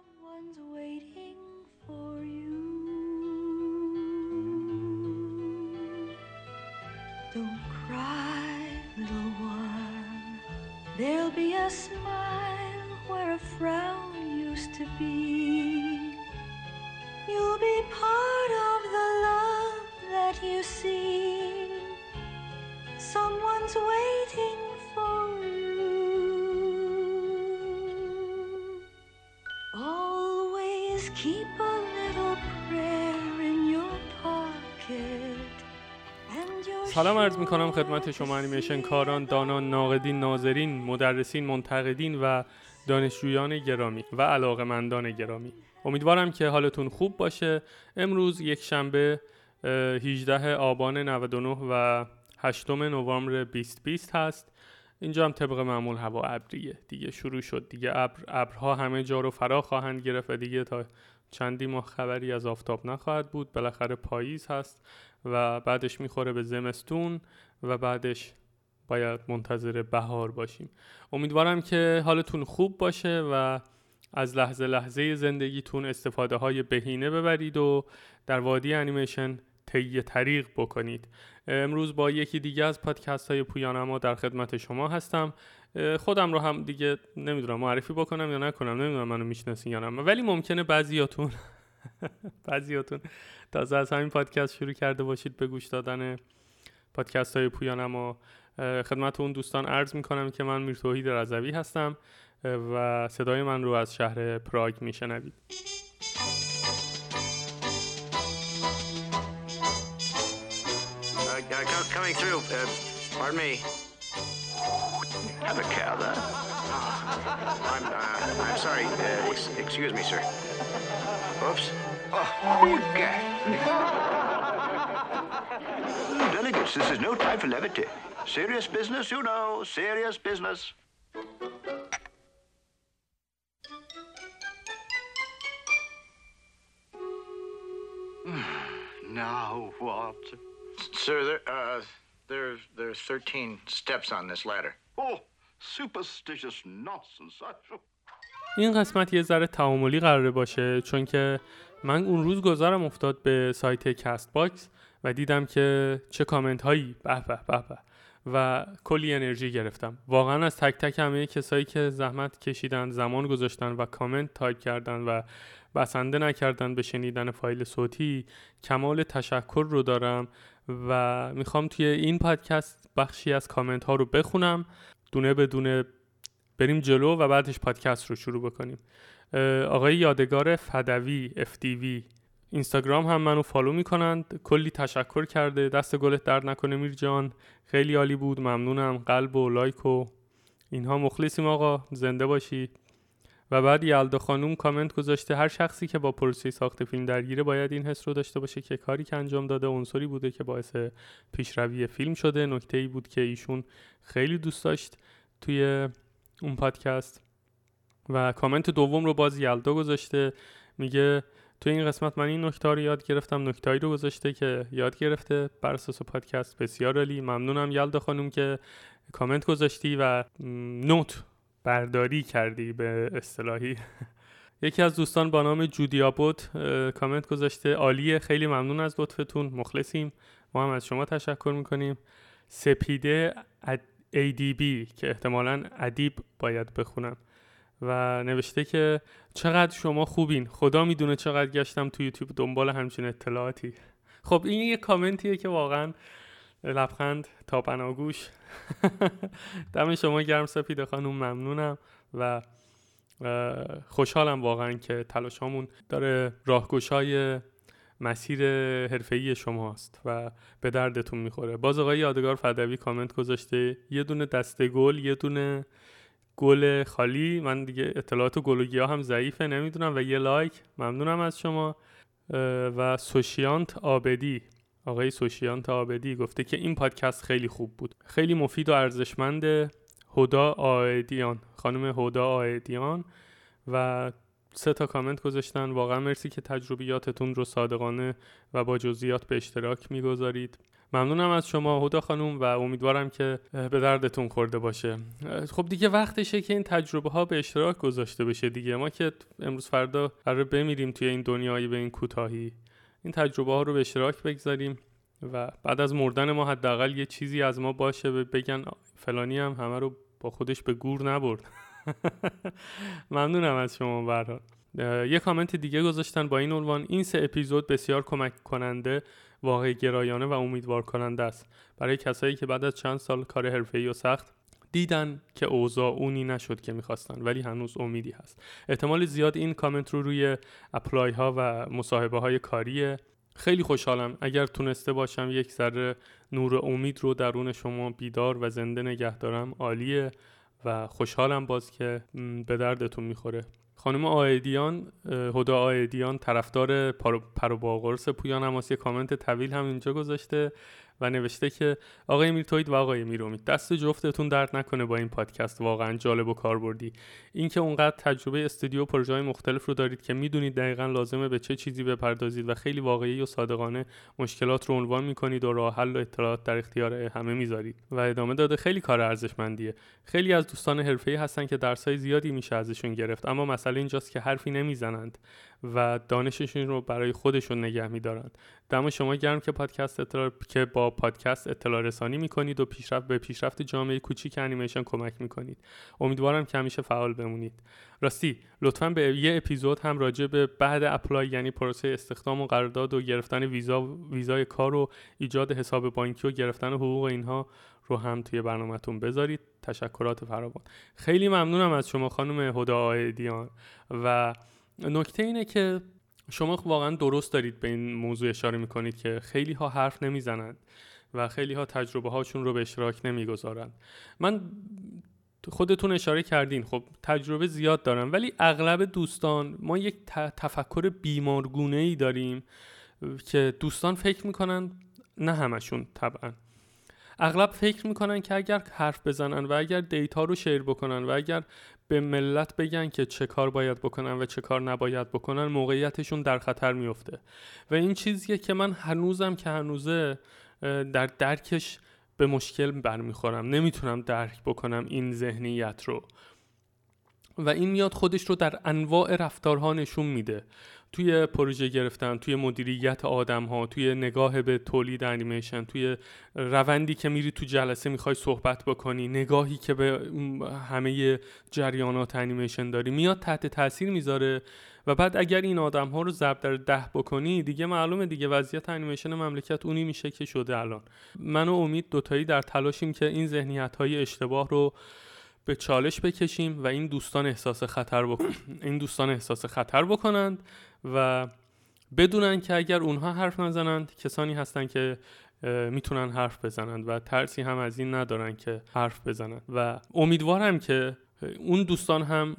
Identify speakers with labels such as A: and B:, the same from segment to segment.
A: Someone's waiting for you. Don't cry, little one. There'll be a smile where a frown used to be. You'll be part of the love that you see. Someone's waiting
B: سلام عرض می کنم خدمت شما انیمیشن کاران، دانان، ناقدین، ناظرین، مدرسین، منتقدین و دانشجویان گرامی و علاقمندان گرامی. امیدوارم که حالتون خوب باشه. امروز یک شنبه اه، 18 آبان 99 و 8 نوامبر 2020 هست. اینجا هم طبق معمول هوا ابریه. دیگه شروع شد. دیگه ابر ابرها همه جا رو فرا خواهند گرفت و دیگه تا چندی ماه خبری از آفتاب نخواهد بود. بالاخره پاییز هست. و بعدش می‌خوره به زمستون و بعدش باید منتظر بهار باشیم. امیدوارم که حالتون خوب باشه و از لحظه لحظه زندگیتون استفاده های بهینه ببرید و در وادی انیمیشن طی طریق بکنید. امروز با یکی دیگه از پادکست های پویانما در خدمت شما هستم. خودم رو هم دیگه نمی‌دونم معرفی بکنم یا نکنم نمی‌دونم منو می‌شناسین یا نه ولی ممکنه بعضیاتون بعضیاتون تازه از همین پادکست شروع کرده باشید به گوش دادن پادکست های پویانما اه، خدمت اون دوستان عرض می‌کنم که من میرتوحید رضوی هستم و صدای من رو از شهر پراگ میشنوید.
C: Uh. Oops. Oh, okay. Delegates, this is no time for levity. Serious business, you know. Serious business.
D: Now what?
C: Sir, there, uh, there, there's 13 steps on this ladder.
D: Oh, superstitious nonsense.
B: این قسمت یه ذره تعاملی قراره باشه چون که من اون روز گذرم افتاد به سایت CastBox و دیدم که چه کامنت هایی به به به به. و کلی انرژی گرفتم. واقعا از تک تک همه کسایی که زحمت کشیدن زمان گذاشتن و comment type کردن و بسنده نکردن به شنیدن فایل صوتی کمال تشکر رو دارم و می‌خوام توی این پادکست بخشی از کامنت ها رو بخونم. دونه به دونه بریم جلو و بعدش پادکست رو شروع بکنیم. آقای یادگار فدوی FTV اینستاگرام هم منو follow می‌کنند کلی تشکر کرده. دست گلت درد نکنه میر جان. خیلی عالی بود. ممنونم. قلب و لایک و اینها. مخلصیم آقا. زنده باشید. و بعد یلدا خانوم کامنت گذاشته. هر شخصی که با پروسه ساخت فیلم درگیره باید این حس رو داشته باشه که کاری که انجام داده عنصری بوده که باعث پیشروی فیلم شده. نکته ای بود که ایشون خیلی دوست داشت. توی اون پادکست. و کامنت دوم رو باز یلدا گذاشته. میگه تو این قسمت من این نکته رو یاد گرفتم. نکتهایی رو گذاشته که یاد گرفته بر اساس پادکست. بسیار عالی. ممنونم یلدا خانم که کامنت گذاشتی و نوت برداری کردی به اصطلاحی. یکی از دوستان با نام جودیابوت کامنت گذاشته. عالیه. خیلی ممنون از لطفتون. مخلصیم. ما هم از شما تشکر می‌کنیم. سپیده ADB که احتمالا ادیب باید بخونم. و نوشته که چقدر شما خوبین. خدا می‌دونه چقدر گشتم تو یوتیوب دنبال همچین اطلاعاتی. خب این یه کامنتیه که واقعا لبخند تا بناگوش. دم شما گرم سپیده خانم ممنونم. و خوشحالم واقعا که تلاشامون داره راهگشای مسیر حرفه‌ای شماست و به دردتون می‌خوره. باز آقای یادگار فدوی کامنت گذاشته یه دونه دسته گل یه دونه گل خالی. من دیگه اطلاعات گل و گیاه هم ضعیفه نمی‌دونم و یه لایک. ممنونم از شما. و سوشیانت آبدی. آقای سوشیانت آبدی گفته که این پادکست خیلی خوب بود. خیلی مفید و ارزشمنده هدا آیدیان خانم هدا آیدیان و سه تا کامنت گذاشتن. واقعا مرسی که تجربیاتتون رو صادقانه و با جزئیات به اشتراک می‌گذارید. ممنونم از شما هدا خانوم و امیدوارم که به دردتون خورده باشه. خب دیگه وقتشه که این تجربه ها به اشتراک گذاشته بشه دیگه. ما که امروز فردا قرار بمیریم توی این دنیایی به این کوتاهی. این تجربه ها رو به اشتراک بگذاریم و بعد از مردن ما حداقل یه چیزی از ما باشه. بگن فلانی هم همه رو با خودش به گور نبرد. ممنونم از شما برحال یه کامنت دیگه گذاشتن با این عنوان این سه اپیزود بسیار کمک کننده واقع گرایانه و امیدوار کننده است. برای کسایی که بعد از چند سال کار حرفه‌ای و سخت دیدن که اوضاع اونی نشد که می‌خواستن ولی هنوز امیدی هست. احتمال زیاد این کامنت رو روی اپلای ها و مصاحبه های کاریه. خیلی خوشحالم. اگر تونسته باشم یک ذره نور امید رو درون شما بیدار و زنده نگه دارم. عالیه. و خوشحالم باز که به دردتون می‌خوره. خانم آیدیان هدا آیدیان طرفدار پرو باقرس پویان هم یه کامنت طویل هم اینجا گذاشته. و نوشته که آقای میرتوید و آقای میرومید دست جفتتون درد نکنه با این پادکست واقعا جالب و کاربردی. اینکه اونقدر تجربه استودیو پروژه های مختلف رو دارید که می‌دونید دقیقا لازمه به چه چیزی بپردازید و خیلی واقعی و صادقانه مشکلات رو عنوان می‌کنید و راه حل و اطلاعات در اختیار همه می‌ذارید. و ادامه داده خیلی کار ارزشمندیه. خیلی از دوستان حرفه‌ای هستن که درسای زیادی میشه ازشون گرفت اما مسئله اینجاست که حرفی نمی‌زنند. و دانششون رو برای خودشون نگه میدارن. دم شما گرم که پادکست اطلاع... که با پادکست اطلاع رسانی می‌کنید و پیشرفت به پیشرفت جامعه کوچیک انیمیشن کمک می‌کنید. امیدوارم که همیشه فعال بمونید. راستی لطفا به یه اپیزود هم راجع به بعد اپلای یعنی پروسه استخدام و قرارداد و گرفتن ویزا ویزای کار و ایجاد حساب بانکی و گرفتن حقوق اینها رو هم توی برنامهتون بذارید. تشکرات فراوان. خیلی ممنونم از شما خانم هدا آیدیان و نکته اینه که شما واقعا درست دارید به این موضوع اشاره می‌کنید که خیلی ها حرف نمی‌زنند و خیلی ها تجربه هاشون رو به اشتراک نمی‌گذارند. من خودتون اشاره کردین خب تجربه زیاد دارم ولی اغلب دوستان ما یک تفکر بیمارگونه ای داریم که دوستان فکر می‌کنن نه همشون طبعا. اغلب فکر می‌کنن که اگر حرف بزنن و اگر دیتا رو شیر بکنن و اگر به ملت بگن که چه کار باید بکنن و چه کار نباید بکنن موقعیتشون در خطر میفته و این چیزیه که من هنوزم که هنوزه در درکش به مشکل برمیخورم. نمی‌تونم درک بکنم این ذهنیت رو. و این میاد خودش رو در انواع رفتارها نشون میده. توی پروژه گرفتن توی مدیریت آدم ها توی نگاه به تولید انیمیشن توی روندی که میری تو جلسه می‌خوای صحبت بکنی نگاهی که به همه جریانات انیمیشن داری میاد تحت تاثیر می‌ذاره و بعد اگر این آدم ها رو ضرب در ده بکنی دیگه معلومه دیگه وضعیت انیمیشن مملکت اونی میشه که شده الان. من و امید دوتایی در تلاشیم که این ذهنیت های اشتباه رو به چالش بکشیم و این دوستان احساس خطر بکن... این دوستان احساس خطر بکنند و بدونن که اگر اونها حرف نزنند کسانی هستند که می‌تونن حرف بزنند و ترسی هم از این ندارن که حرف بزنند. و امیدوارم که اون دوستان هم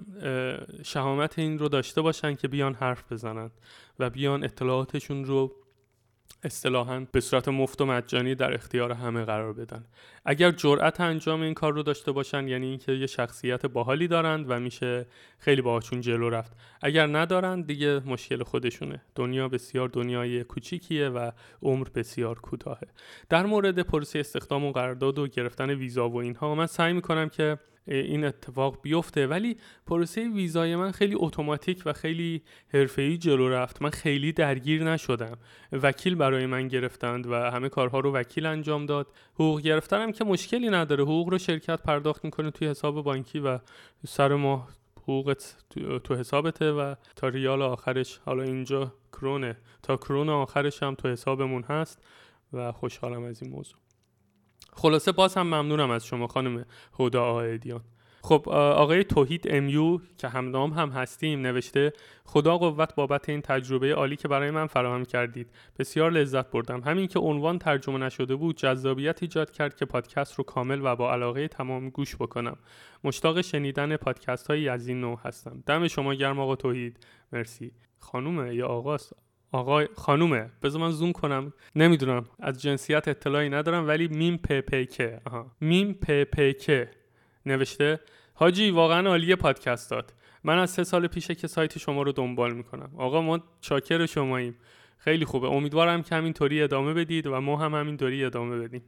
B: شهامت این رو داشته باشن که بیان حرف بزنند و بیان اطلاعاتشون رو اصطلاحا به صورت مفت و مجانی در اختیار همه قرار بدن. اگر جرأت انجام این کار رو داشته باشن یعنی اینکه یه شخصیت باحالی دارند و میشه خیلی باهاشون جلو رفت. اگر ندارن دیگه مشکل خودشونه. دنیا بسیار دنیای کوچیکیه و عمر بسیار کوتاهه. در مورد پروسه استخدام و قرارداد و گرفتن ویزا و اینها من سعی می‌کنم که این اتفاق بیفته. ولی پروسه ویزای من خیلی اتوماتیک و خیلی حرفه‌ای جلو رفت. من خیلی درگیر نشدم. وکیل برای من گرفتند و همه کارها رو وکیل انجام داد. حقوق گرفتنم که مشکلی نداره. حقوق رو شرکت پرداخت می‌کنه توی حساب بانکی و سر ماه حقوقت تو حسابته و تا ریال آخرش حالا اینجا کرونه. تا کرون آخرش هم تو حسابمون هست و خوشحالم از این موضوع. خلاصه باز هم ممنونم از شما خانم هدا آهدیان. خب آقای توحید امیو که همدام هم هستیم نوشته خدا قوت بابت این تجربه عالی که برای من فراهم کردید. بسیار لذت بردم. همین که عنوان ترجمه نشده بود جذابیت ایجاد کرد که پادکست رو کامل و با علاقه تمام گوش بکنم. مشتاق شنیدن پادکست هایی از این نوع هستم. دم شما گرم آقا توحید. مرسی. خانومه یا آقاست؟ آقای خانومه بذار من زوم کنم. نمی‌دونم از جنسیت اطلاعی ندارم ولی میم که آها. میم که نوشته حاجی واقعا عالیه پادکستات من از سه سال پیشه که سایت شما رو دنبال می‌کنم. آقا ما چاکر شماییم. خیلی خوبه. امیدوارم که همینطوری ادامه بدید و ما هم همینطوری ادامه بدیم.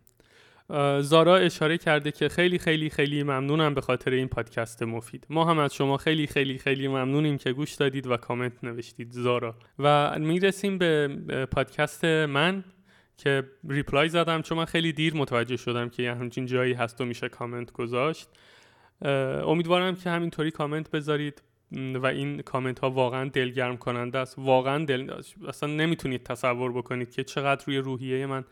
B: زارا اشاره کرده که خیلی خیلی خیلی ممنونم به خاطر این پادکست مفید. ما هم از شما خیلی خیلی خیلی ممنونیم که گوش دادید و کامنت نوشتید زارا. و می‌رسیم به پادکست من که reply زدم چون من خیلی دیر متوجه شدم که یه همچین جایی هست و میشه کامنت گذاشت. امیدوارم که همینطوری کامنت بذارید و این کامنت ها واقعا دلگرم کننده است. واقعا دل... اصلا نمی‌تونید تصور بکنید که چقدر روی روحیه من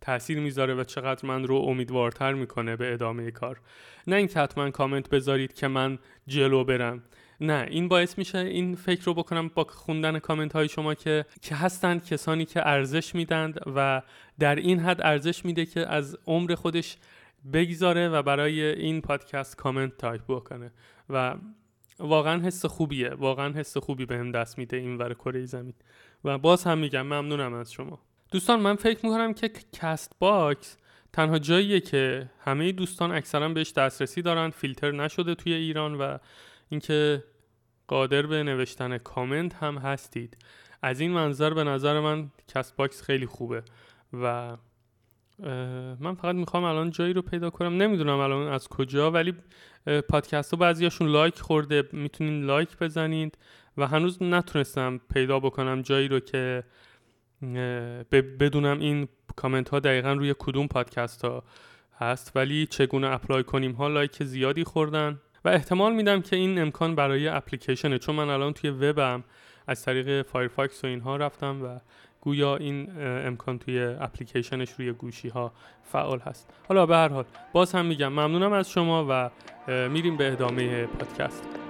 B: تاثیر می‌ذاره و چقدر من رو امیدوارتر می‌کنه به ادامه کار. نه اینکه حتما کامنت بذارید که من جلو برم. نه این باعث میشه این فکر رو بکنم با خوندن کامنت های شما که که هستند کسانی که ارزش میدند و در این حد ارزش میده که از عمر خودش بگذاره و برای این پادکست comment type بکنه. و واقعا حس خوبیه. واقعا حس خوبی بهم به دست میده این ور کره زمین. و باز هم میگم ممنونم از شما. دوستان من فکر می‌کنم که CastBox تنها جاییه که همه دوستان اکثرا بهش دسترسی دارن فیلتر نشده توی ایران و اینکه قادر به نوشتن کامنت هم هستید. از این منظر به نظر من CastBox خیلی خوبه و من فقط می‌خوام الان جایی رو پیدا کنم. نمی‌دونم الان از کجا ولی پادکست ها بعضیاشون like خورده می‌تونین like بزنید و هنوز نتونستم پیدا بکنم جایی رو که بدونم این کامنت ها دقیقا روی کدوم پادکست ها هست ولی چگونه apply کنیم؟ ها like زیادی خوردن. و احتمال میدم که این امکان برای اپلیکیشنه چون من الان توی وبم از طریق Firefox و اینها رفتم و گویا این امکان توی اپلیکیشنش روی گوشی ها فعال هست. حالا به هر حال باز هم میگم ممنونم از شما و میریم به ادامه پادکست.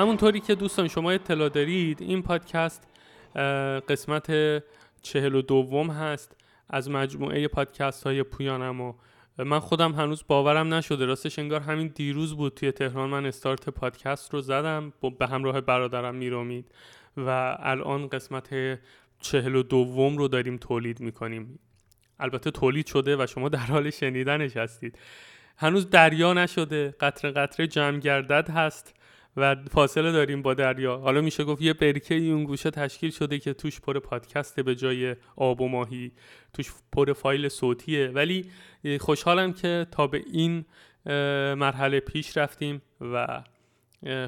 B: همونطوری که دوستان شما اطلاع دارید این پادکست قسمت چهل و دوم هست از مجموعه پادکست های پویانم و من خودم هنوز باورم نشده. راستش انگار همین دیروز بود توی تهران من استارت پادکست رو زدم به همراه برادرم میرومید و الان قسمت چهل و دوم رو داریم تولید می‌کنیم. البته تولید شده و شما در حال شنیدنش هستید. هنوز دریا نشده قطره قطره جمع گردد هست. و فاصله داریم با دریا. حالا میشه گفت یه برکه اون گوشه تشکیل شده که توش پر پادکسته به جای آب و ماهی توش پر فایل صوتیه. ولی خوشحالم که تا به این مرحله پیش رفتیم و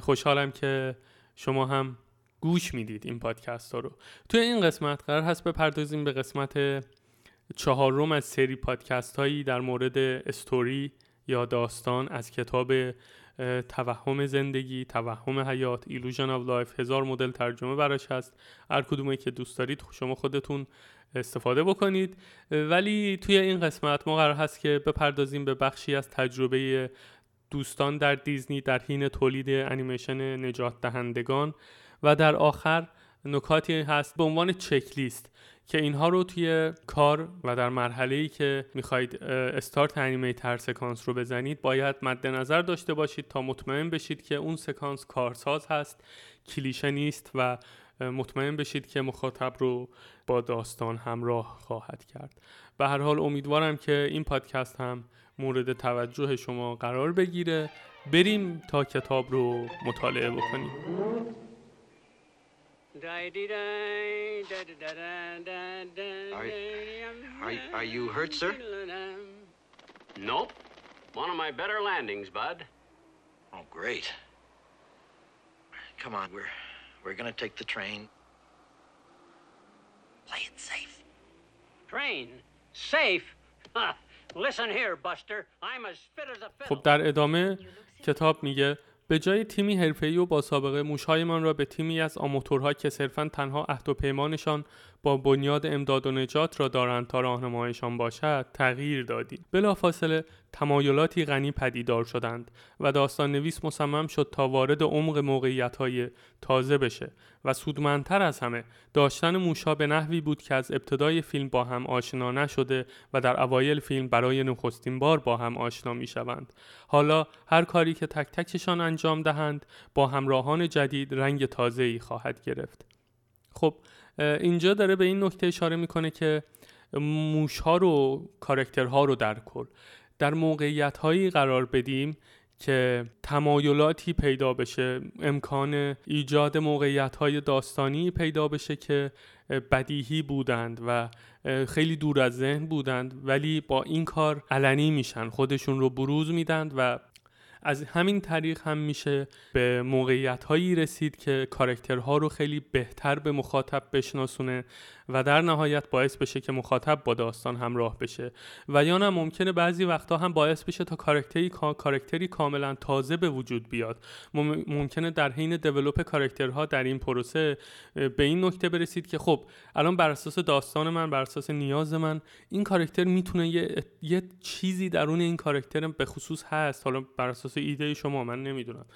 B: خوشحالم که شما هم گوش می‌دید این پادکست ها رو. توی این قسمت قرار هست بپردازیم به قسمت چهارم از سری پادکست هایی در مورد استوری یا داستان از کتاب توهم زندگی توهم حیات Illusion of Life هزار مدل ترجمه براش هست. هر کدومی که دوست دارید شما خودتون استفاده بکنید. ولی توی این قسمت ما قرار هست که بپردازیم به بخشی از تجربه دوستان در دیزنی در حین تولید انیمیشن نجات دهندگان و در آخر نکاتی هست به عنوان چک لیست که اینها رو توی کار و در مرحله ای که می‌خواید استارت انیمیتر سکانس رو بزنید باید مد نظر داشته باشید تا مطمئن بشید که اون سکانس کارساز هست کلیشه نیست و مطمئن بشید که مخاطب رو با داستان همراه خواهد کرد. به هر حال امیدوارم که این پادکست هم مورد توجه شما قرار بگیره. بریم تا کتاب رو مطالعه بکنیم.
E: Are, are, are you hurt, sir?
F: Nope. One of my better landings, Bud.
E: Oh, great. Come on, we're we're gonna take the train. Play it safe.
F: Train? Safe? Listen here, Buster. I'm as fit as a fiddle.
B: خب در ادامه کتاب میگه به جای تیمی حرفه‌ای و با سابقه موشهایمان را به تیمی از آماتورها که صرفا تنها عهد و پیمانشان با بنیاد امداد و نجات را دارند تا راهنمایشان باشد تغییر دادیم بلافاصله تمایلاتی غنی پدیدار شدند و داستان نویس مصمم شد تا وارد عمق موقعیت های تازه بشه و سودمندتر از همه داشتن موشا به نحوی بود که از ابتدای فیلم با هم آشنا نشده و در اوایل فیلم برای نخستین بار با هم آشنا می شوند. حالا هر کاری که تک تکشان انجام دهند با همراهان جدید رنگ تازه ای خواهد گرفت. خب اینجا داره به این نکته اشاره می‌کنه که موش ها رو کارکترها رو در کل در موقعیت هایی قرار بدیم که تمایلاتی پیدا بشه امکان ایجاد موقعیت های داستانی پیدا بشه که بدیهی بودند و خیلی دور از ذهن بودند ولی با این کار علنی میشن خودشون رو بروز میدند و از همین طریق هم میشه به موقعیت هایی رسید که کارکترها رو خیلی بهتر به مخاطب بشناسونه و در نهایت باعث بشه که مخاطب با داستان همراه بشه. و یا نه ممکنه بعضی وقتا هم باعث بشه تا کارکتری کارکتری کاملا تازه به وجود بیاد. ممکنه در حین دیولپ کارکترها در این پروسه به این نکته برسید که خب الان بر اساس داستان من بر اساس نیاز من این کارکتر می‌تونه یه, یه چیزی درون این کارکتر به خصوص هست. حالا بر اساس ایده شما من نمی‌دونم.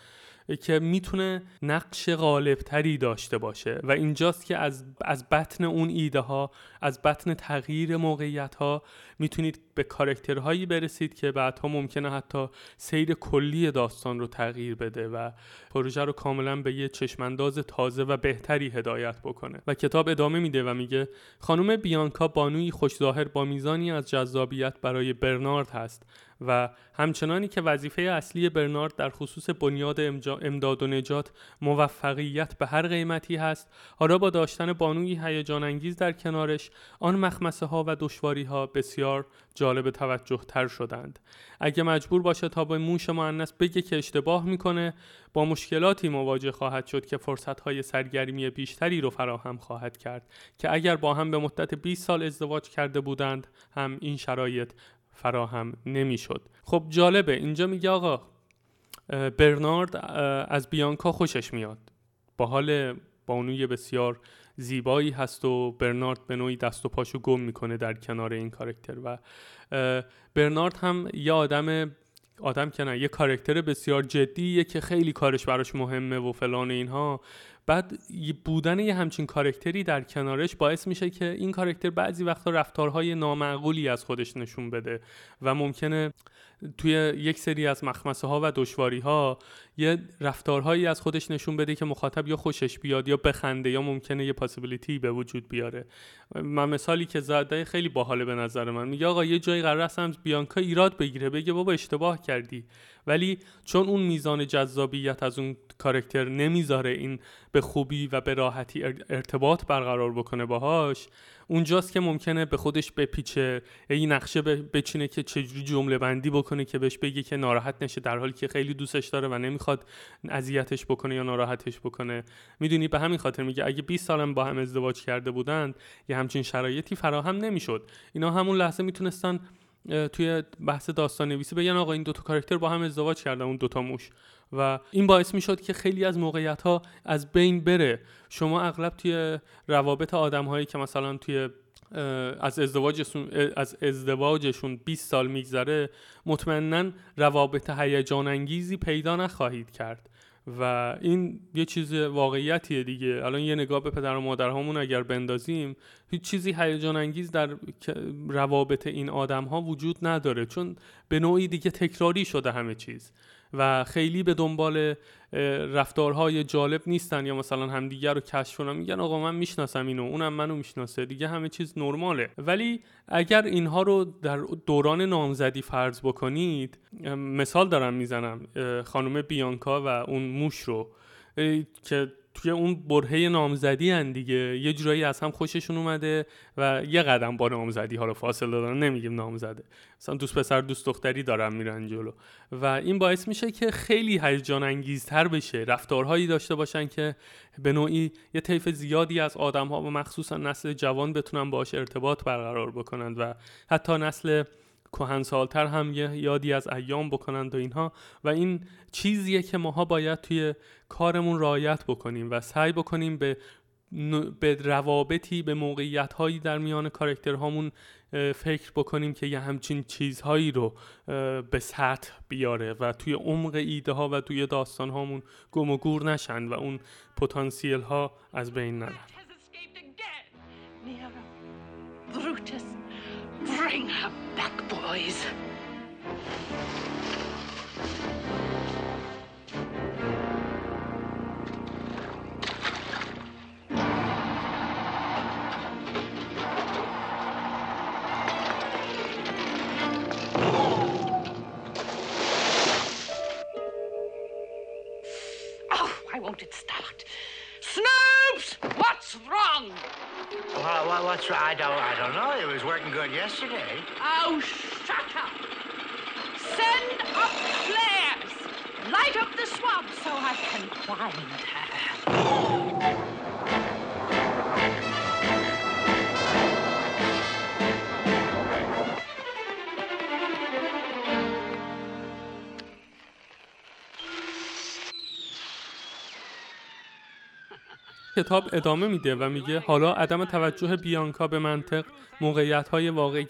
B: که می‌تونه نقش غالبتری داشته باشه. و اینجاست که از, از بطن اون ایده ها از بطن تغییر موقعیت ها می‌تونید به کارکترهایی برسید که بعدها ممکنه حتی سیر کلی داستان رو تغییر بده و پروژه رو کاملا به یه چشمانداز تازه و بهتری هدایت بکنه. و کتاب ادامه میده و میگه خانم بیانکا بانوی خوشظاهر با میزانی از جذابیت برای برنارد هست. و همچنانی که وظیفه اصلی برنارد در خصوص بنیاد امداد و نجات موفقیت به هر قیمتی هست حالا با داشتن بانوی هیجان انگیز در کنارش آن مخمسه ها و دشواری ها بسیار جالب توجه تر شدند. اگه مجبور باشه تا به موش معنیس بگه که اشتباه می‌کنه با مشکلاتی مواجه خواهد شد که فرصت های سرگرمی بیشتری رو فراهم خواهد کرد که اگر با هم به مدت 20 سال ازدواج کرده بودند هم این شرایط فراهم نمی‌شد. خب جالبه اینجا میگه آقا برنارد از بیانکا خوشش میاد. با حال بانوی بسیار زیبایی هست و برنارد به نوعی دست و پاشو گم می‌کنه در کنار این کارکتر و برنارد هم یه آدم آدم که نه یه کارکتر بسیار جدیه که خیلی کارش براش مهمه و فلان اینها. بعد بودن یه همچین کارکتری در کنارش باعث میشه که این کارکتر بعضی وقتا رفتارهای نامعقولی از خودش نشون بده و ممکنه توی یک سری از مخمسه ها و دشواری ها یه رفتارهایی از خودش نشون بده که مخاطب یا خوشش بیاد یا بخنده یا ممکنه یه پاسیبیلیتی به وجود بیاره. من مثالی که زده خیلی باحاله به نظر من. میگه آقا یه جایی قرار است بیانکا ایراد بگیره بگه بابا اشتباه کردی. ولی چون اون میزان جذابیت از اون کارکتر نمی‌ذاره این به خوبی و به راحتی ارتباط برقرار بکنه باهاش اونجاست که ممکنه به خودش بپیچه این نقشه بچینه که چجوری جمله بندی بکنه که بهش بگه که ناراحت نشه در حالی که خیلی دوستش داره و نمی‌خواد اذیتش بکنه یا ناراحتش بکنه. می‌دونی به همین خاطر میگه اگه 20 سالم با هم ازدواج کرده بودند یه همچین شرایطی فراهم نمی‌شد. اینا همون لحظه می‌تونستن توی بحث داستان نویسی بگن آقا این دوتا کارکتر با هم ازدواج کردن اون دوتا موش. و این باعث می شد که خیلی از موقعیت ها از بین بره. شما اغلب توی روابط آدم هایی که مثلا توی از ازدواجشون از ازدواجشون 20 سال میگذره مطمئنا روابط هیجان انگیزی پیدا نخواهید کرد. و این یه چیز واقعیتیه دیگه. الان یه نگاه به پدر و مادرهامون اگر بندازیم هیچ چیزی هیجان انگیز در روابط این آدم ها وجود نداره چون به نوعی دیگه تکراری شده همه چیز. و خیلی به دنبال رفتارهای جالب نیستن یا مثلا همدیگر رو کشف کنن. میگن آقا من می‌شناسم اینو اونم منو می‌شناسه. دیگه همه چیز نرماله. ولی اگر اینها رو در دوران نامزدی فرض بکنید مثال دارم می‌زنم خانم بیانکا و اون موش رو که توی اون برهه نامزدی هن دیگه. یه جورایی از هم خوششون اومده و یه قدم با نامزدی ها رو فاصله دادن نمیگیم نامزده. مثلا دوست پسر دوست دختری دارن میرن جلو. و این باعث میشه که خیلی هیجان انگیزتر بشه. رفتارهایی داشته باشن که به نوعی یه طیف زیادی از آدم ها و مخصوصا نسل جوان بتونن باش ارتباط برقرار بکنند و حتی نسل کهن سالتر هم یه یادی از ایام بکنند و اینها. و این چیزیه که ماها باید توی کارمون رعایت بکنیم و سعی بکنیم به به روابطی به موقعیت هایی در میان کارکترهامون فکر بکنیم که یه همچین چیزهایی رو به سطح بیاره و توی عمق ایده ها و توی داستان هامون گم و گور نشن و اون پتانسیل ها از بین نرن.
G: Bring her back, boys. Oh, why won't it start? Snoops! What's wrong?
C: Well, well, what's? I don't, I don't know. It was working good yesterday.
G: Oh, shut up! Send up flares! Light up the swamp so I can find her.
B: کتاب ادامه میده و میگه حالا عدم توجه بیانکا به منطق موقعیت های واقع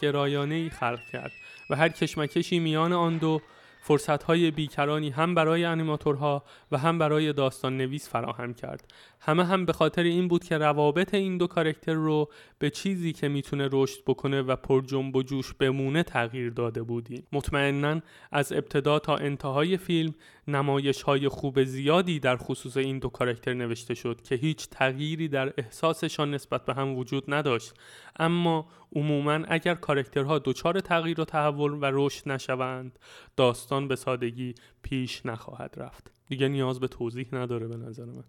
B: ای خلق کرد و هر کشمکشی میان آن دو فرصت های بیکرانی هم برای انیماتورها و هم برای داستان نویس فراهم کرد. همه هم به خاطر این بود که روابط این دو کارکتر رو به چیزی که می‌تونه رشد بکنه و پر جنب و جوش بمونه تغییر داده بودیم. مطمئنا از ابتدا تا انتهای فیلم نمایش های خوب زیادی در خصوص این دو کاراکتر نوشته شد که هیچ تغییری در احساسشان نسبت به هم وجود نداشت. اما عموما اگر کاراکترها دچار تغییر و تحول و رشد نشوند داستان به سادگی پیش نخواهد رفت. دیگه نیاز به توضیح نداره به نظر من.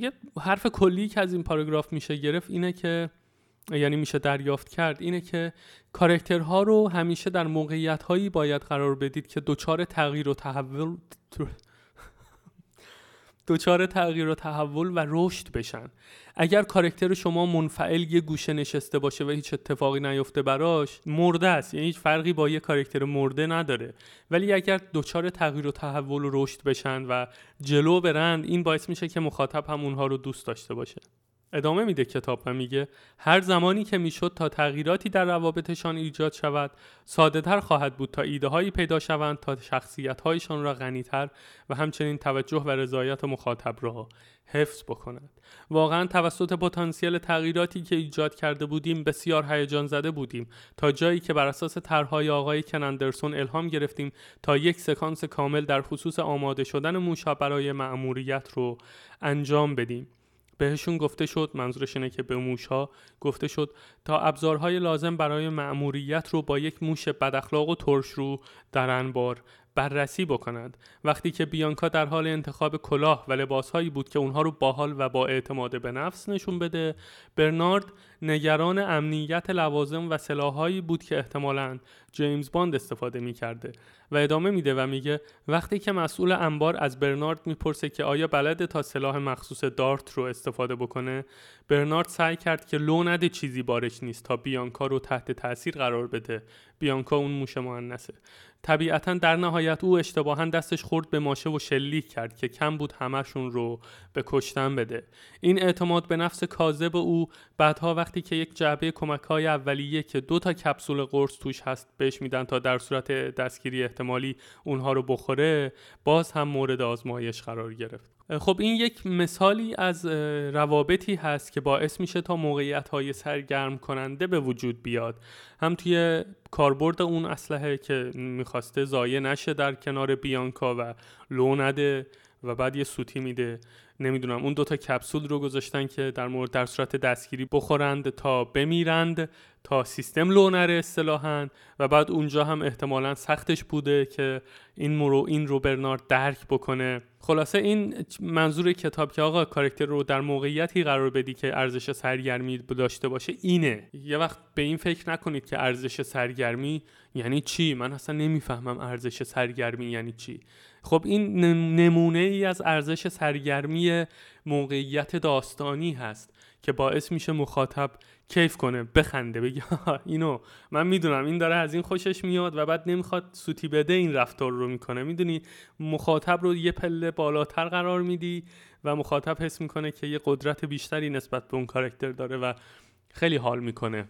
B: یه حرف کلی که از این پاراگراف میشه گرفت اینه که یعنی میشه دریافت کرد اینه که کارکترها رو همیشه در موقعیت هایی باید قرار بدید که دچار تغییر و تحول دچار تغییر و تحول و رشد بشن. اگر کارکتر شما منفعل یه گوشه نشسته باشه و هیچ اتفاقی نیفته براش مرده است. یعنی هیچ فرقی با یه کارکتر مرده نداره. ولی اگر دچار تغییر و تحول و رشد بشن و جلو برند این باعث میشه که مخاطب هم اونها رو دوست داشته باشه. ادامه میده کتاب و میگه هر زمانی که می‌شد تا تغییراتی در روابطشان ایجاد شود ساده تر خواهد بود تا ایده هایی پیدا شوند تا شخصیت هایشان را غنیتر و همچنین توجه و رضایت مخاطب را حفظ بکند. واقعا توسط پتانسیل تغییراتی که ایجاد کرده بودیم بسیار هیجان زده بودیم. تا جایی که بر اساس طرحهای آقای کنندرسون الهام گرفتیم تا یک سکانس کامل در خصوص آماده شدن موشا برای مأموریت رو انجام بدیم. بهشون گفته شد منظورش اینه که به موشها گفته شد تا ابزارهای لازم برای مأموریت رو با یک موش بداخلاق و ترش رو در انبار بررسی بکنند وقتی که بیانکا در حال انتخاب کلاه و لباسهایی بود که اونها رو باحال و با اعتماد به نفس نشون بده برنارد نگران امنیت لوازم و سلاحهایی بود که احتمالاً جیمز باند استفاده می کرده و ادامه میده و میگه وقتی که مسئول انبار از برنارد می‌پرسه که آیا بلده تا سلاح مخصوص دارت رو استفاده بکنه برنارد سعی کرد که لو نده چیزی بارش نیست تا بیانکا رو تحت تاثیر قرار بده. بیانکا اون موش مؤنثه طبیعتا در نهایت او اشتباها دستش خورد به ماشه و شلیک کرد که کم بود همشون رو به کشتن بده. این اعتماد به نفس کاذب او بعدها وقتی که یک جعبه کمک های اولیه که دو تا کپسول قرص توش هست بهش میدن تا در صورت دستگیری احتمالی اونها رو بخوره باز هم مورد آزمایش قرار گرفت. خب این یک مثالی از روابطی هست که باعث میشه تا موقعیت های سرگرم کننده به وجود بیاد. هم توی کاربرد اون اسلحه که می‌خواسته ضایع نشه در کنار بیانکا و لو نده. و بعد یه سوتی میده. نمی‌دونم. اون دوتا کپسول رو گذاشتن که در مورد در صورت دستگیری بخورند تا بمیرند تا سیستم لو نره اصطلاحا. و بعد اونجا هم احتمالا سختش بوده که این مرو این رو برنارد درک بکنه. خلاصه این منظور کتاب که آقا کارکتر رو در موقعیتی قرار بدی که ارزش سرگرمی داشته باشه اینه. یه وقت به این فکر نکنید که ارزش سرگرمی یعنی چی؟ من اصلا نمی‌فهمم ارزش سرگرمی یعنی چی. خب این نمونه ای از ارزش سرگرمی موقعیت داستانی هست که باعث میشه مخاطب کیف کنه. بخنده بگه اینو من می‌دونم. این داره از این خوشش میاد و بعد نمی‌خواد سوتی بده این رفتار رو می‌کنه. می‌دونی مخاطب رو یه پله بالاتر قرار میدی و مخاطب حس می‌کنه که یه قدرت بیشتری نسبت به اون کارکتر داره و خیلی حال می‌کنه.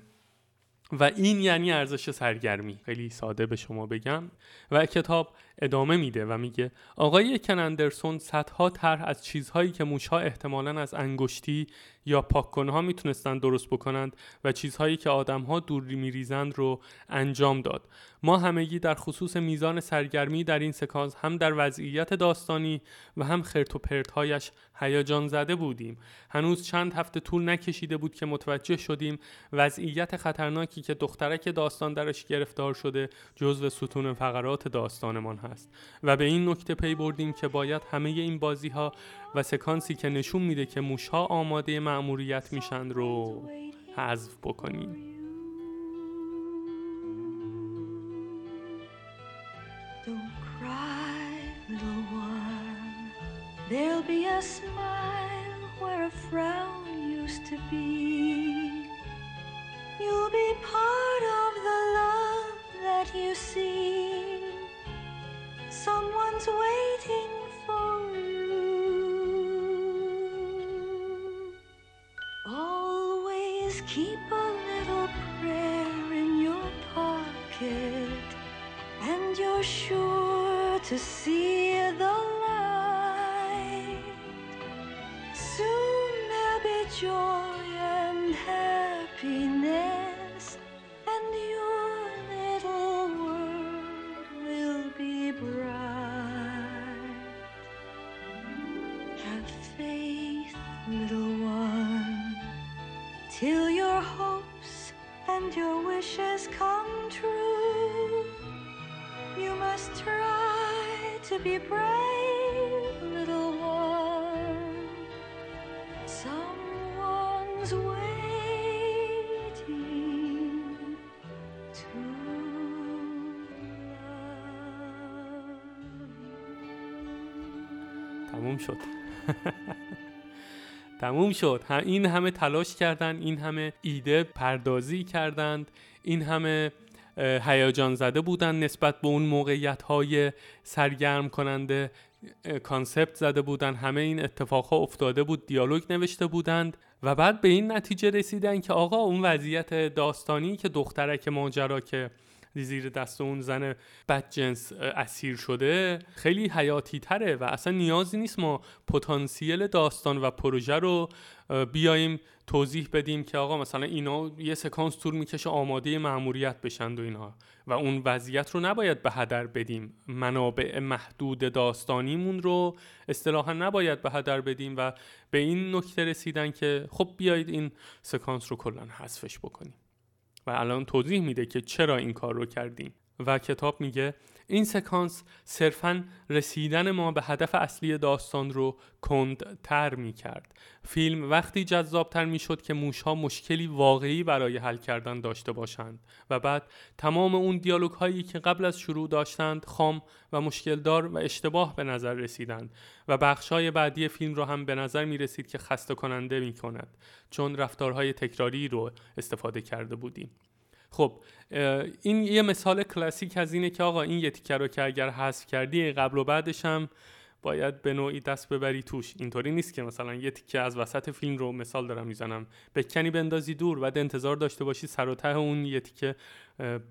B: و این یعنی ارزش سرگرمی. خیلی ساده به شما بگم. و کتاب ادامه میده و میگه آقای کن اندرسون صدها طرح از چیزهایی که موشها احتمالا از انگشتی یا پاککنها می‌تونستند درست بکنند و چیزهایی که آدمها دور میریزند رو انجام داد. ما همگی در خصوص میزان سرگرمی در این سکانس هم در وضعیت داستانی و هم خرت و پرتهایش هیجان زده بودیم. هنوز چند هفته طول نکشیده بود که متوجه شدیم وضعیت خطرناکی که دخترک داستان درش گرفتار شده جزو ستون فقرات داستانمان هست. و به این نکته پی بردیم که باید همه این بازی ها و سکانسی که نشون میده که موشها آماده مأموریت میشن رو حذف بکنیم.
A: There'll be a smile where a frown used to be. You'll be part of the love that you see. Someone's waiting for you. Always keep a little prayer in your pocket, and you're sure to see wishes come true. You must try to be brave,
B: تموم شد. این همه تلاش کردن این همه ایده پردازی کردند این همه هیجان زده بودن نسبت به اون موقعیت های سرگرم کننده کانسپت زده بودن همه این اتفاقها افتاده بود دیالوگ نوشته بودند و بعد به این نتیجه رسیدن که آقا اون وضعیت داستانی که دخترک ماجرا که زیر دست اون زن بدجنس اسیر شده خیلی حیاتی تره و اصلا نیازی نیست ما پتانسیل داستان و پروژه رو بیایم توضیح بدیم که آقا مثلا اینا یه سکانس طول می‌کشه آماده مأموریت بشند و اینها و اون وضعیت رو نباید به هدر بدیم. منابع محدود داستانیمون رو اصطلاحا نباید به هدر بدیم و به این نکته رسیدن که خب بیایید این سکانس رو کلا حذفش بکنیم. و الان توضیح میده که چرا این کار رو کردیم. و کتاب میگه این سکانس صرفا رسیدن ما به هدف اصلی داستان رو کندتر می‌کرد. فیلم وقتی جذابتر می‌شد که موشها مشکلی واقعی برای حل کردن داشته باشند و بعد تمام اون دیالوگ هایی که قبل از شروع داشتند خام و مشکلدار و اشتباه به نظر رسیدند و بخشای بعدی فیلم رو هم به نظر می رسید که خسته کننده می کند چون رفتارهای تکراری رو استفاده کرده بودیم. خب این یه مثال کلاسیک از اینه که آقا این یه تیکه رو که اگر حذف کردی قبل و بعدش هم باید به نوعی دست ببری توش. اینطوری نیست که مثلا یه تیکه از وسط فیلم رو مثال دارم می‌زنم. بکنی بندازی دور بعد انتظار داشته باشی سر و ته اون یه تیکه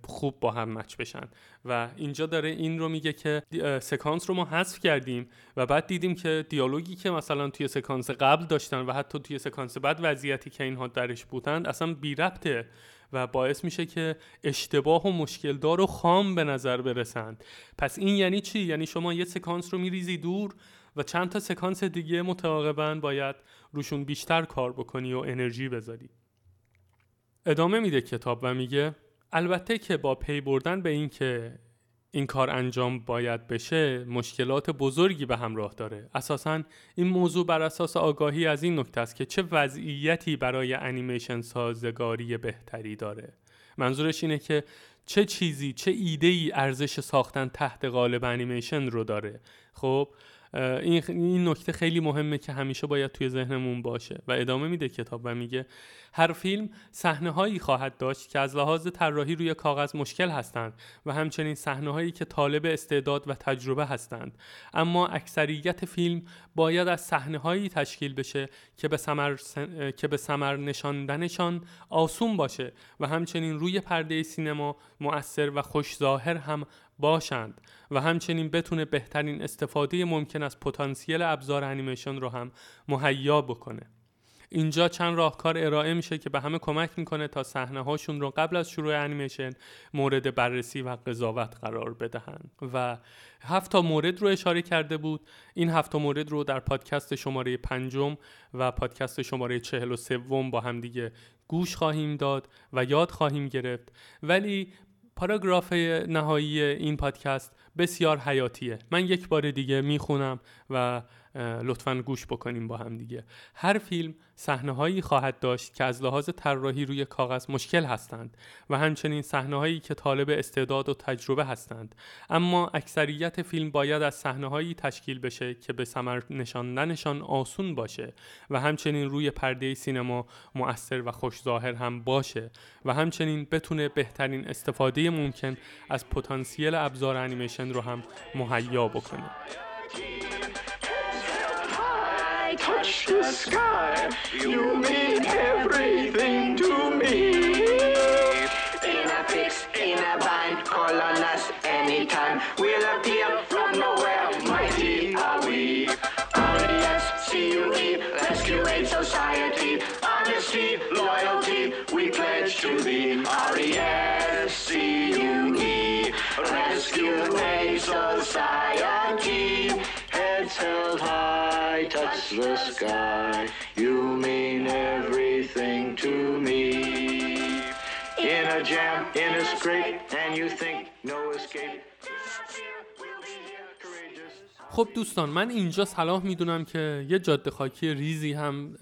B: خوب با هم مچ بشن. و اینجا داره این رو میگه که سکانس رو ما حذف کردیم و بعد دیدیم که دیالوگی که مثلا توی سکانس قبل داشتن و حتی توی سکانس بعد وضعیتی که اینها درش بودند اصلا بی ربطه. و باعث میشه که اشتباه و مشکلدار و خام به نظر برسند. پس این یعنی چی؟ یعنی شما یه سکانس رو میریزی دور و چند تا سکانس دیگه متعاقبا باید روشون بیشتر کار بکنی و انرژی بذاری. ادامه میده کتاب و میگه البته که با پی بردن به این که این کار انجام باید بشه مشکلات بزرگی به همراه داره. اساسا این موضوع بر اساس آگاهی از این نکته است که چه وضعیتی برای انیمیشن سازگاری بهتری داره. منظورش اینه که چه چیزی چه ایده ای ارزش ساختن تحت قالب انیمیشن رو داره. خب این نکته خیلی مهمه که همیشه باید توی ذهنمون باشه و ادامه میده کتاب و میگه هر فیلم صحنه هایی خواهد داشت که از لحاظ طراحی روی کاغذ مشکل هستند و همچنین صحنه هایی که طالب استعداد و تجربه هستند. اما اکثریت فیلم باید از صحنه هایی تشکیل بشه که به ثمر که به ثمر نشاندنشان آسون باشه و همچنین روی پرده سینما مؤثر و خوش ظاهر هم باشند. و همچنین بتونه بهترین استفاده ممکن از پتانسیل ابزار انیمیشن رو هم مهیا بکنه. اینجا چند راهکار ارائه میشه که به همه کمک می‌کنه تا صحنه هاشون رو قبل از شروع انیمیشن مورد بررسی و قضاوت قرار بدهند و هفت تا مورد رو اشاره کرده بود. این هفت مورد رو در پادکست شماره پنجم و پادکست شماره چهل و سوم با هم دیگه گوش خواهیم داد و یاد خواهیم گرفت. ولی پاراگراف نهایی این پادکست بسیار حیاتیه. من یک بار دیگه می‌خونم و لطفا گوش بکنیم با هم دیگه. هر فیلم صحنه هایی خواهد داشت که از لحاظ طراحی روی کاغذ مشکل هستند و همچنین صحنه هایی که طالب استعداد و تجربه هستند. اما اکثریت فیلم باید از صحنه هایی تشکیل بشه که به ثمر نشاندنشان آسون باشه و همچنین روی پرده سینما مؤثر و خوش ظاهر هم باشه و همچنین بتونه بهترین استفاده ممکن از پتانسیل ابزار انیمیشن رو هم مهیا بکنه.
H: Touch the sky. You mean everything to me. In a fix, in a bind, call on us anytime. We'll appear from nowhere, mighty are we. R-E-S-C-U-E, Rescue Aid Society. Honesty, loyalty, we pledge to thee. R-E-S-C-U-E, Rescue Aid Society. Heads held high, touch the sky. You mean everything to me. In a jam, in a scrape, and you think no escape.
B: خب دوستان من اینجا صلاح می‌دونم که یه جاده خاکی ریزی هم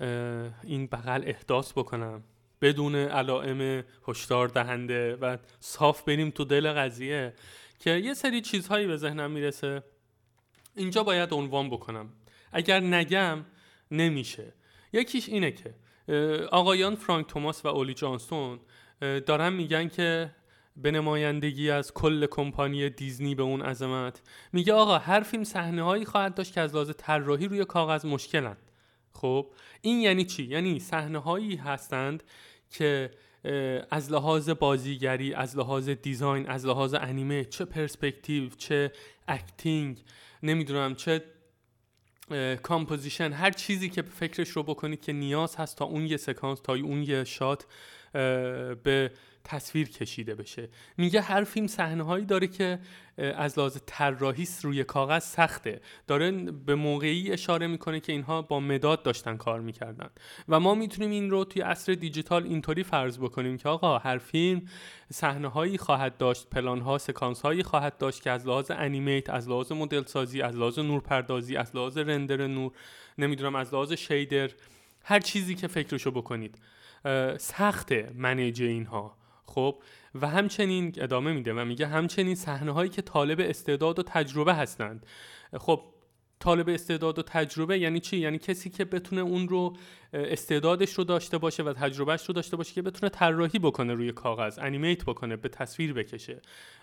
B: این بغل احداث بکنم بدون علائم هشدار دهنده و صاف بریم تو دل قضیه که یه سری چیزهایی به ذهنم می‌رسه اینجا باید عنوان بکنم اگر نگم نمیشه. یکیش اینه که آقایان فرانک توماس و اولی جانستون دارن میگن که به نمایندگی از کل کمپانی دیزنی به اون عظمت. میگه آقا هر فیلم صحنه هایی خواهد داشت که از لحاظ طراحی روی کاغذ مشکلند. خب این یعنی چی؟ یعنی صحنه هایی هستند که از لحاظ بازیگری از لحاظ دیزاین از لحاظ انیمه چه پرسپکتیو چه acting نمی‌دونم چه composition هر چیزی که فکرش رو بکنید که نیاز هست تا اون یه سکانس تا اون یه shot به تصویر کشیده بشه. میگه هر فیلم صحنه هایی داره که از لحاظ طراحی روی کاغذ سخته. داره به موقعی اشاره می‌کنه که اینها با مداد داشتن کار می‌کردن. و ما می‌تونیم این رو توی عصر دیجیتال اینطوری فرض بکنیم که آقا هر فیلم صحنه هایی خواهد داشت پلان ها سکانس هایی خواهد داشت که از لحاظ انیمیت از لحاظ مدل سازی از لحاظ نورپردازی از لحاظ رندر نور نمی‌دونم از لحاظ شیدر هر چیزی که فکرشو بکنید. سخته منیج اینها. خب و همچنین ادامه میده و میگه همچنین صحنه هایی که طالب استعداد و تجربه هستند. خب طالب استعداد و تجربه یعنی چی؟ یعنی کسی که بتونه اون رو استعدادش رو داشته باشه و تجربهش رو داشته باشه که بتونه طراحی بکنه روی کاغذ انیمیت بکنه به تصویر بکشه.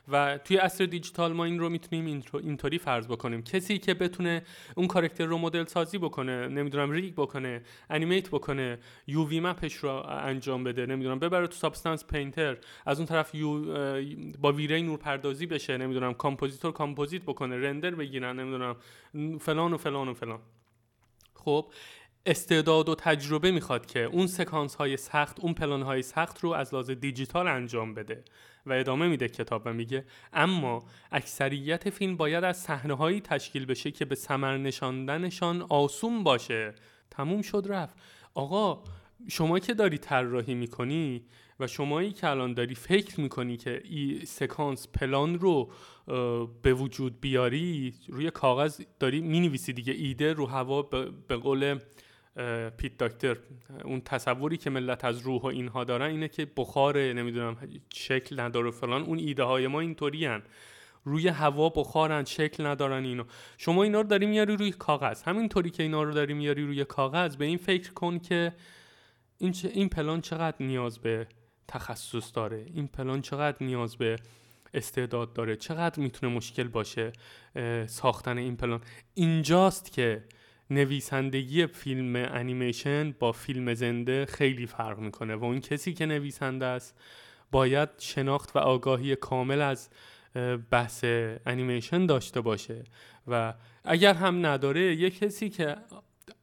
B: و توی عصر دیجیتال ما این رو می‌تونیم اینطوری فرض بکنیم. کسی که بتونه اون character رو مدل سازی بکنه نمی‌دونم rig بکنه animate بکنه UV map ش رو انجام بده نمی‌دونم ببره تو Substance Painter از اون طرف یو با V-Ray نور پردازی بشه نمی‌دونم compositor composite بکنه render بگیرن نمی‌دونم فلان و فلان و فلان. خب استعداد و تجربه می‌خواد که اون سکانس های سخت اون پلان های سخت رو از لحاظ دیجیتال انجام بده. و ادامه میده کتاب و میگه اما اکثریت فیلم باید از صحنه هایی تشکیل بشه که به ثمر نشاندنشان آسون باشه. تموم شد رفت. آقا شما که داری طراحی می‌کنی و شمایی که الان داری فکر می‌کنی که این سکانس پلان رو به وجود بیاری روی کاغذ داری می‌نویسی دیگه ایده رو هوا به قول پیت داکتر اون تصوری که ملت از روح و اینها دارن اینه که بخاره نمی‌دونم شکل نداره فلان اون ایده های ما اینطوری روی هوا بخارن شکل ندارن اینو. شما اینا رو داری میاری روی کاغذ. همینطوری که اینا رو داری میاری روی کاغذ به این فکر کن که این, چه- این پلان چقدر نیاز به تخصص داره. این پلان چقدر نیاز به استعداد داره. چقدر می‌تونه مشکل باشه ساختن این پلان. اینجاست که نویسندگی فیلم انیمیشن با فیلم زنده خیلی فرق می‌کنه و اون کسی که نویسنده است باید شناخت و آگاهی کامل از بحث انیمیشن داشته باشه و اگر هم نداره یه کسی که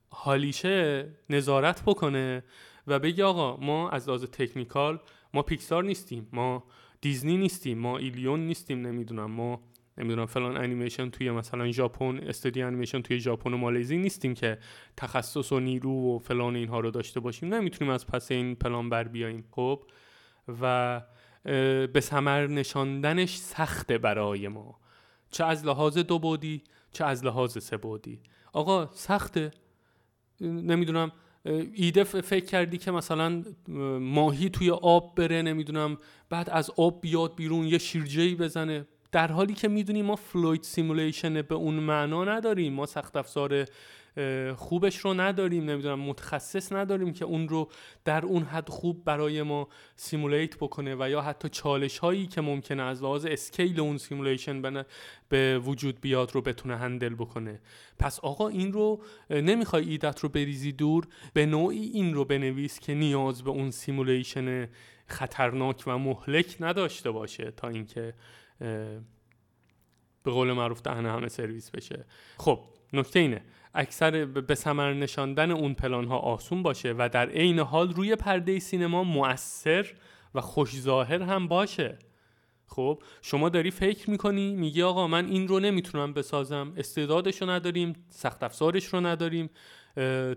B: حالیشه نظارت بکنه و بگه آقا ما از لحاظ تکنیکال ما پیکسار نیستیم ما دیزنی نیستیم ما ایلیون نیستیم نمی‌دونم ما نمی‌دونم فلان انیمیشن توی مثلا ژاپن استودیو انیمیشن توی ژاپن و مالزی نیستیم که تخصص و نیرو و فلان اینها رو داشته باشیم. نمی‌تونیم از پس این پلان بر بیاییم خب؟ و به ثمر نشاندنش سخته برای ما. چه از لحاظ دو بودی چه از لحاظ سه بودی. آقا سخته. نمی‌دونم ایده فکر کردی که مثلا اه، ماهی توی آب بره نمی‌دونم بعد از آب بیاد بیرون یه شیرجه‌ای بزنه. در حالی که می‌دونیم ما fluid simulation به اون معنا نداریم ما سخت افزار خوبش رو نداریم نمی‌دونم متخصص نداریم که اون رو در اون حد خوب برای ما simulate بکنه و یا حتی چالش هایی که ممکنه از لحاظ scale اون simulation به وجود بیاد رو بتونه handle بکنه. پس آقا این رو نمی‌خوای ایدت رو بریزی دور به نوعی این رو بنویس که نیاز به اون simulation خطرناک و مهلک نداشته باشه تا اینکه به قول معروف دهن همه سرویس بشه. خب نکته اینه. اکثر به ثمر نشاندن اون پلان ها آسون باشه و در عین حال روی پرده سینما مؤثر و خوش ظاهر هم باشه. خب شما داری فکر می‌کنی میگی آقا من این رو نمی‌تونم بسازم استعدادش رو نداریم سخت افزارش رو نداریم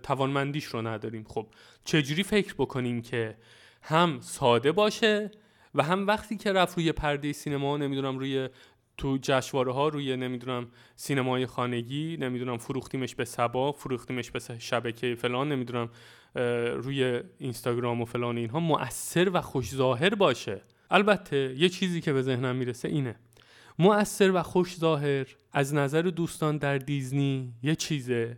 B: توانمندیش رو نداریم. خب چجوری فکر بکنیم که هم ساده باشه و هم وقتی که رفت روی پرده سینما نمی‌دونم روی تو جشنواره ها روی نمی‌دونم سینمای خانگی نمی‌دونم فروختیمش به سبا فروختیمش به شبکه فلان نمی‌دونم روی اینستاگرام و فلان اینها مؤثر و خوش ظاهر باشه. البته یه چیزی که به ذهنم می‌رسه اینه. مؤثر و خوش ظاهر از نظر دوستان در دیزنی یه چیزه.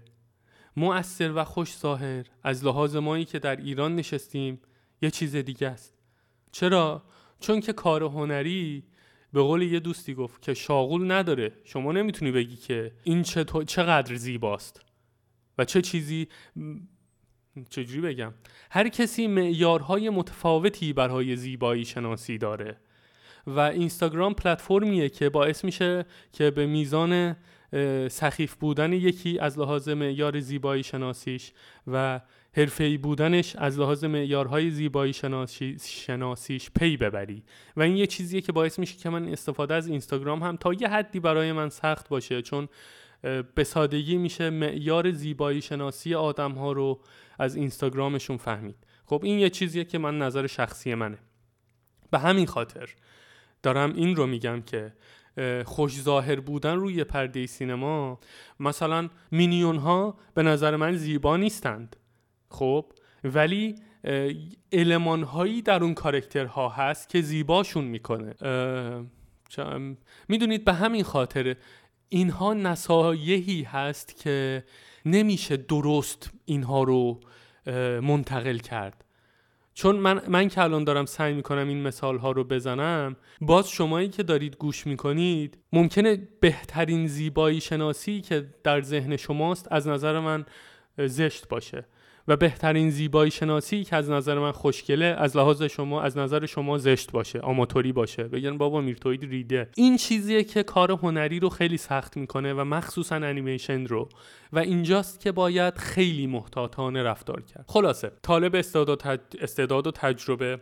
B: مؤثر و خوش ظاهر از لحاظ مایی که در ایران نشستیم یه چیز دیگه است. چرا؟ چون که کار هنری به قول یه دوستی گفت که شاغول نداره. شما نمی‌تونی بگی که این چطور چقدر زیباست و چه چیزی چجوری بگم؟ هر کسی معیارهای متفاوتی برای زیبایی شناسی داره و اینستاگرام پلتفرمیه که باعث میشه که به میزان سخیف بودن یکی از لحاظ معیار زیبایی شناسیش و حرفه‌ای بودنش از لحاظ معیارهای زیبایی شناسی شناسیش پی ببری. و این یه چیزیه که باعث میشه که من استفاده از اینستاگرام هم تا یه حدی برای من سخت باشه چون به سادگی میشه معیار زیبایی شناسی آدم ها رو از اینستاگرامشون فهمید. خب این یه چیزیه که من نظر شخصی منه. به همین خاطر دارم این رو میگم که خوش ظاهر بودن روی پرده سینما مثلا مینیون ها به نظر من زیبا نیستند. خب ولی علمان هایی در اون کارکترها هست که زیباشون می‌کنه. می‌دونید به همین خاطر اینها نصایحی هست که نمیشه درست اینها رو منتقل کرد. چون من, من که الان دارم سعی می‌کنم این مثال ها رو بزنم باز شمایی که دارید گوش می‌کنید ممکنه بهترین زیبایی شناسی که در ذهن شماست از نظر من زشت باشه. و بهترین زیبایی شناسی که از نظر من خوشگله از لحاظ شما از نظر شما زشت باشه آماتوری باشه. بگن بابا میرتوید ریده. این چیزیه که کار هنری رو خیلی سخت می‌کنه و مخصوصا انیمیشن رو. و اینجاست که باید خیلی محتاطانه رفتار کرد. خلاصه طالب استعداد تج... استعداد و تجربه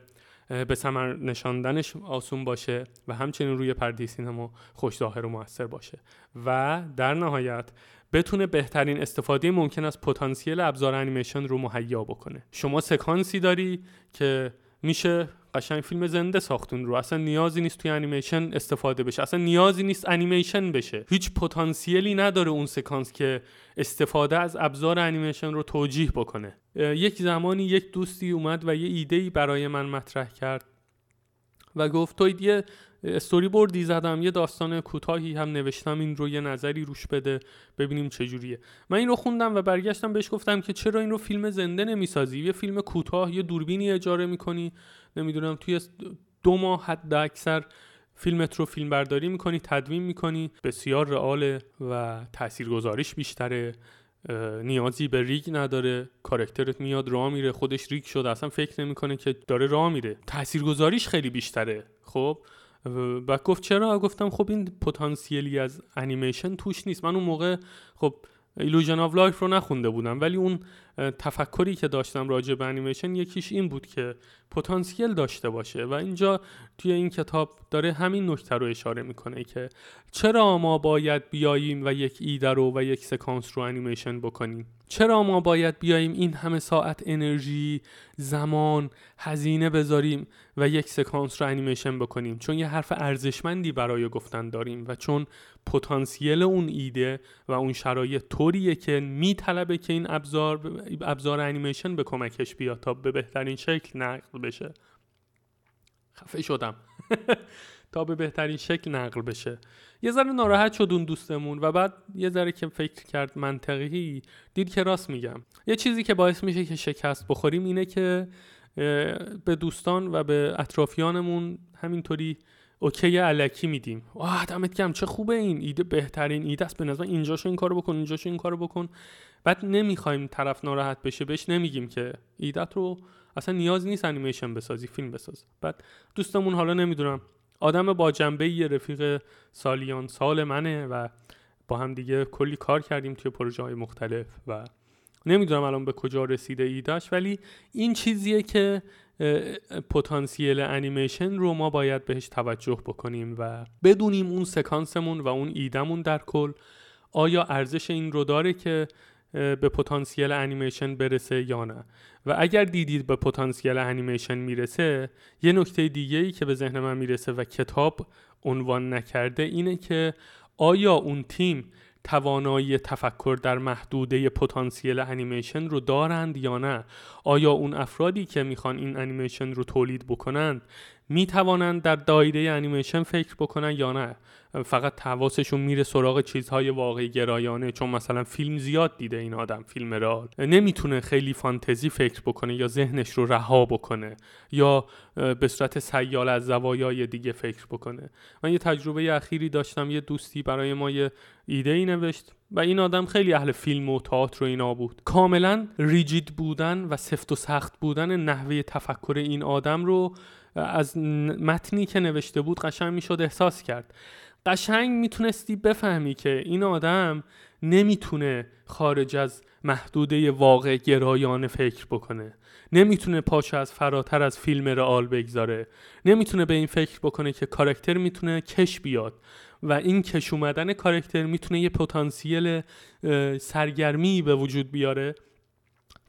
B: به ثمر نشاندنش آسون باشه و همچنین روی پرده سینما خوش ظاهر و موثر باشه. و در نهایت بتونه بهترین استفاده ممکن از پتانسیل ابزار انیمیشن رو مهیا بکنه. شما سکانسی داری که میشه قشنگ فیلم زنده ساختون رو. اصلا نیازی نیست توی انیمیشن استفاده بشه. اصلا نیازی نیست انیمیشن بشه. هیچ پتانسیلی نداره اون سکانس که استفاده از ابزار انیمیشن رو توجیه بکنه. یک زمانی یک دوستی اومد و یه ایده برای من مطرح کرد و گفت توی یه استوری بوردی زدم یه داستان کوتاهی هم نوشتم این رو یه نظری روش بده ببینیم چجوریه من این رو خوندم و برگشتم بهش گفتم که چرا این رو فیلم زنده نمی‌سازی؟ یه فیلم کوتاه یه دوربینی اجاره می‌کنی. نمی‌دونم توی دو ماه حد اکثر فیلمت رو فیلم برداری می‌کنی تدوین می‌کنی. بسیار رئاله و تاثیرگذاریش بیشتره. نیازی به rig نداره. character ت میاد راه میره خودش rig شده اصلا فکر نمی‌کنه که داره راه میره. تاثیرگذاریش خیلی بیشتره. خب؟ و گفت چرا؟ گفتم خب این پتانسیلی از انیمیشن توش نیست. من اون موقع خب Illusion of Life رو نخونده بودم ولی اون تفکری که داشتم راجع به انیمیشن یکیش این بود که پتانسیل داشته باشه و اینجا توی این کتاب داره همین نکته رو اشاره می‌کنه که چرا ما باید بیاییم و یک ایده رو و یک سکانس رو انیمیشن بکنیم؟ چرا ما باید بیاییم این همه ساعت انرژی زمان هزینه بذاریم و یک سکانس رو انیمیشن بکنیم؟ چون یه حرف ارزشمندی برای گفتن داریم و چون پتانسیل اون ایده و اون شرایط طوریه که میطلبه که این ابزار ابزار انیمیشن به کمکش بیاد تا به بهترین شکل نقل بشه. خفه شدم. تا به بهترین شکل نقل بشه. یه ذره ناراحت شد اون دوستمون و بعد یه ذره که فکر کرد منطقی دید که راست میگم. یه چیزی که باعث میشه که شکست بخوریم اینه که به دوستان و به اطرافیانمون همینطوری اوکی علکی میدیم. واه دمت گرم چه خوبه این. ایده بهترین ایده است به نظر اینجاشو این کارو بکن اینجاشو این کارو بکن. بعد نمی‌خوایم طرف ناراحت بشه بهش نمیگیم که ایدت رو اصلا نیاز نیست انیمیشن بسازی فیلم بساز. بعد دوستمون حالا نمی‌دونم آدم با جنبه یه رفیق سالیان سال منه و با هم دیگه کلی کار کردیم توی پروژه های مختلف و نمی‌دونم الان به کجا رسیده ایدهش ولی این چیزیه که پتانسیل انیمیشن رو ما باید بهش توجه بکنیم و بدونیم اون سکانسمون و اون ایدمون در کل آیا ارزش این رو داره که به پتانسیل انیمیشن برسه یا نه. و اگر دیدید به پتانسیل انیمیشن می‌رسه یه نکته دیگه ای که به ذهن من می‌رسه و کتاب عنوان نکرده اینه که آیا اون تیم توانایی تفکر در محدوده پتانسیل انیمیشن رو دارند یا نه؟ آیا اون افرادی که می‌خوان این انیمیشن رو تولید بکنند می توانند در دایره انیمیشن فکر بکنن یا نه؟ فقط حواسشون میره سراغ چیزهای واقعی گرایانه چون مثلا فیلم زیاد دیده این آدم فیلم رال. نمی‌تونه خیلی فانتزی فکر بکنه یا ذهنش رو رها بکنه یا به صورت سیال از زوایای دیگه فکر بکنه. من یه تجربه اخیری داشتم یه دوستی برای ما یه ایده ای نوشت و این آدم خیلی اهل فیلم و تئاتر و اینا بود. کاملا ریجید بودن و سفت و سخت بودن نحوه تفکر این آدم رو از متنی که نوشته بود قشنگ می‌شد احساس کرد. قشنگ می‌تونستی بفهمی که این آدم نمی‌تونه خارج از محدوده واقع گرایانه فکر بکنه. نمی‌تونه پاچه از فراتر از فیلم رئال بگذاره. نمی‌تونه به این فکر بکنه که کارکتر می‌تونه کش بیاد و این کش اومدن کارکتر می‌تونه یه پتانسیل سرگرمی به وجود بیاره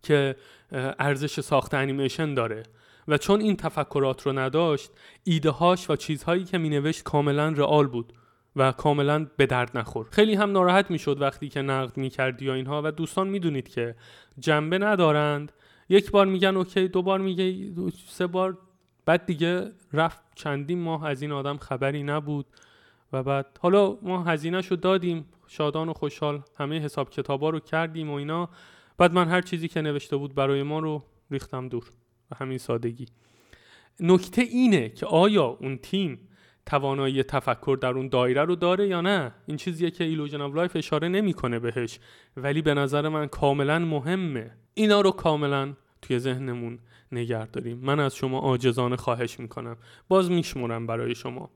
B: که ارزش ساخت انیمیشن داره. و چون این تفکرات رو نداشت ایده هاش و چیزهایی که می نوشت کاملا رئال بود. و کاملا به درد نخور. خیلی هم ناراحت می‌شد وقتی که نقد می‌کردی یا اینها و دوستان می‌دونید که جنبه ندارند. یک بار میگن اوکی دو بار میگه سه بار. بعد دیگه رفت چندین ماه از این آدم خبری نبود و بعد حالا ما هزینه شو دادیم شادان و خوشحال همه حساب کتابا رو کردیم و اینا. بعد من هر چیزی که نوشته بود برای ما رو ریختم دور. و همین سادگی. نکته اینه که آیا اون تیم توانایی تفکر در اون دایره رو داره یا نه؟ این چیزیه که Illusion of Life اشاره نمی‌کنه بهش. ولی به نظر من کاملا مهمه. اینا رو کاملا توی ذهنمون نگه داریم. من از شما عاجزانه خواهش می‌کنم. باز میشمرم برای شما.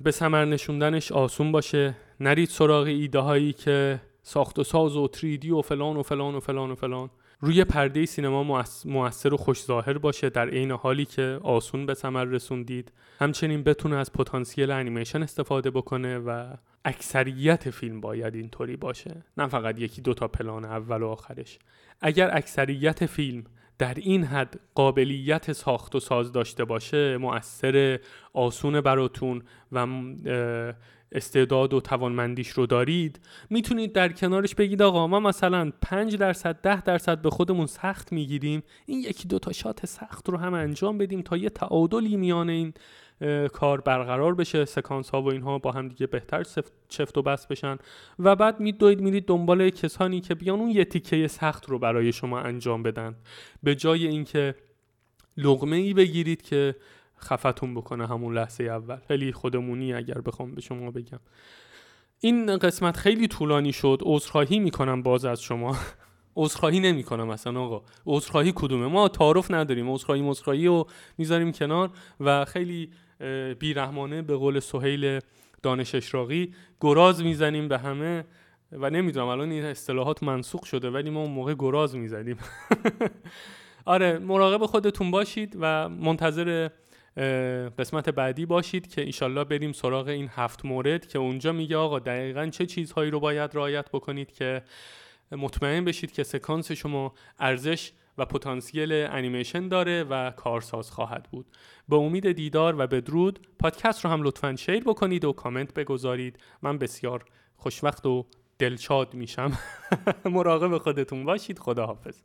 B: به سمر نشوندنش آسون باشه. نرید سراغ ایده هایی که ساخت و ساز و 3D و فلان و فلان و فلان و فلان. روی پرده سینما موثر و خوش ظاهر باشه در عین حالی که آسون به ثمر رسوندید. همچنین بتونه از پتانسیل انیمیشن استفاده بکنه و اکثریت فیلم باید اینطوری باشه. نه فقط یکی دو تا پلان اول و آخرش. اگر اکثریت فیلم در این حد قابلیت ساخت و ساز داشته باشه مؤثر آسون براتون و استعداد و توانمندیش رو دارید. می‌تونید در کنارش بگید آقا ما مثلا 5 درصد 10 درصد به خودمون سخت می‌گیریم. این یکی دو تا شات سخت رو هم انجام بدیم تا یه تعادلی میان این کار برقرار بشه سکانس ها و اینها با هم دیگه بهتر چفت و بس بشن. و بعد میدوید میرید دنبال کسانی که بیان اون یه تیکه سخت رو برای شما انجام بدن. به جای اینکه لغمه ای بگیرید که خفتون بکنه همون لحظه اول. خیلی خودمونی اگر بخوام به شما بگم. این قسمت خیلی طولانی شد. عذرخواهی می‌کنم باز از شما. عذرخواهی نمی‌کنم اصلا آقا. عذرخواهی کدومه؟ ما تعارف نداریم. عذرخواهی مذرخواهی رو می‌ذاریم کنار و خیلی بیرحمانه به قول سهیل دانش اشراقی گراز می‌زنیم به همه و نمی‌دونم الان این اصطلاحات منسوخ شده ولی ما اون موقع گراز می‌زنیم آره مراقب خودتون باشید و منتظر قسمت بعدی باشید که ایشالله بریم سراغ این هفت مورد که اونجا میگه آقا دقیقا چه چیزهایی رو باید رعایت بکنید که مطمئن بشید که سکانس شما ارزش و پتانسیل انیمیشن داره و کارساز خواهد بود. به امید دیدار و بدرود پادکست رو هم لطفا شیر بکنید و کامنت بگذارید. من بسیار خوشوقت و دلشاد میشم. مراقب خودتون باشید. خداحافظ.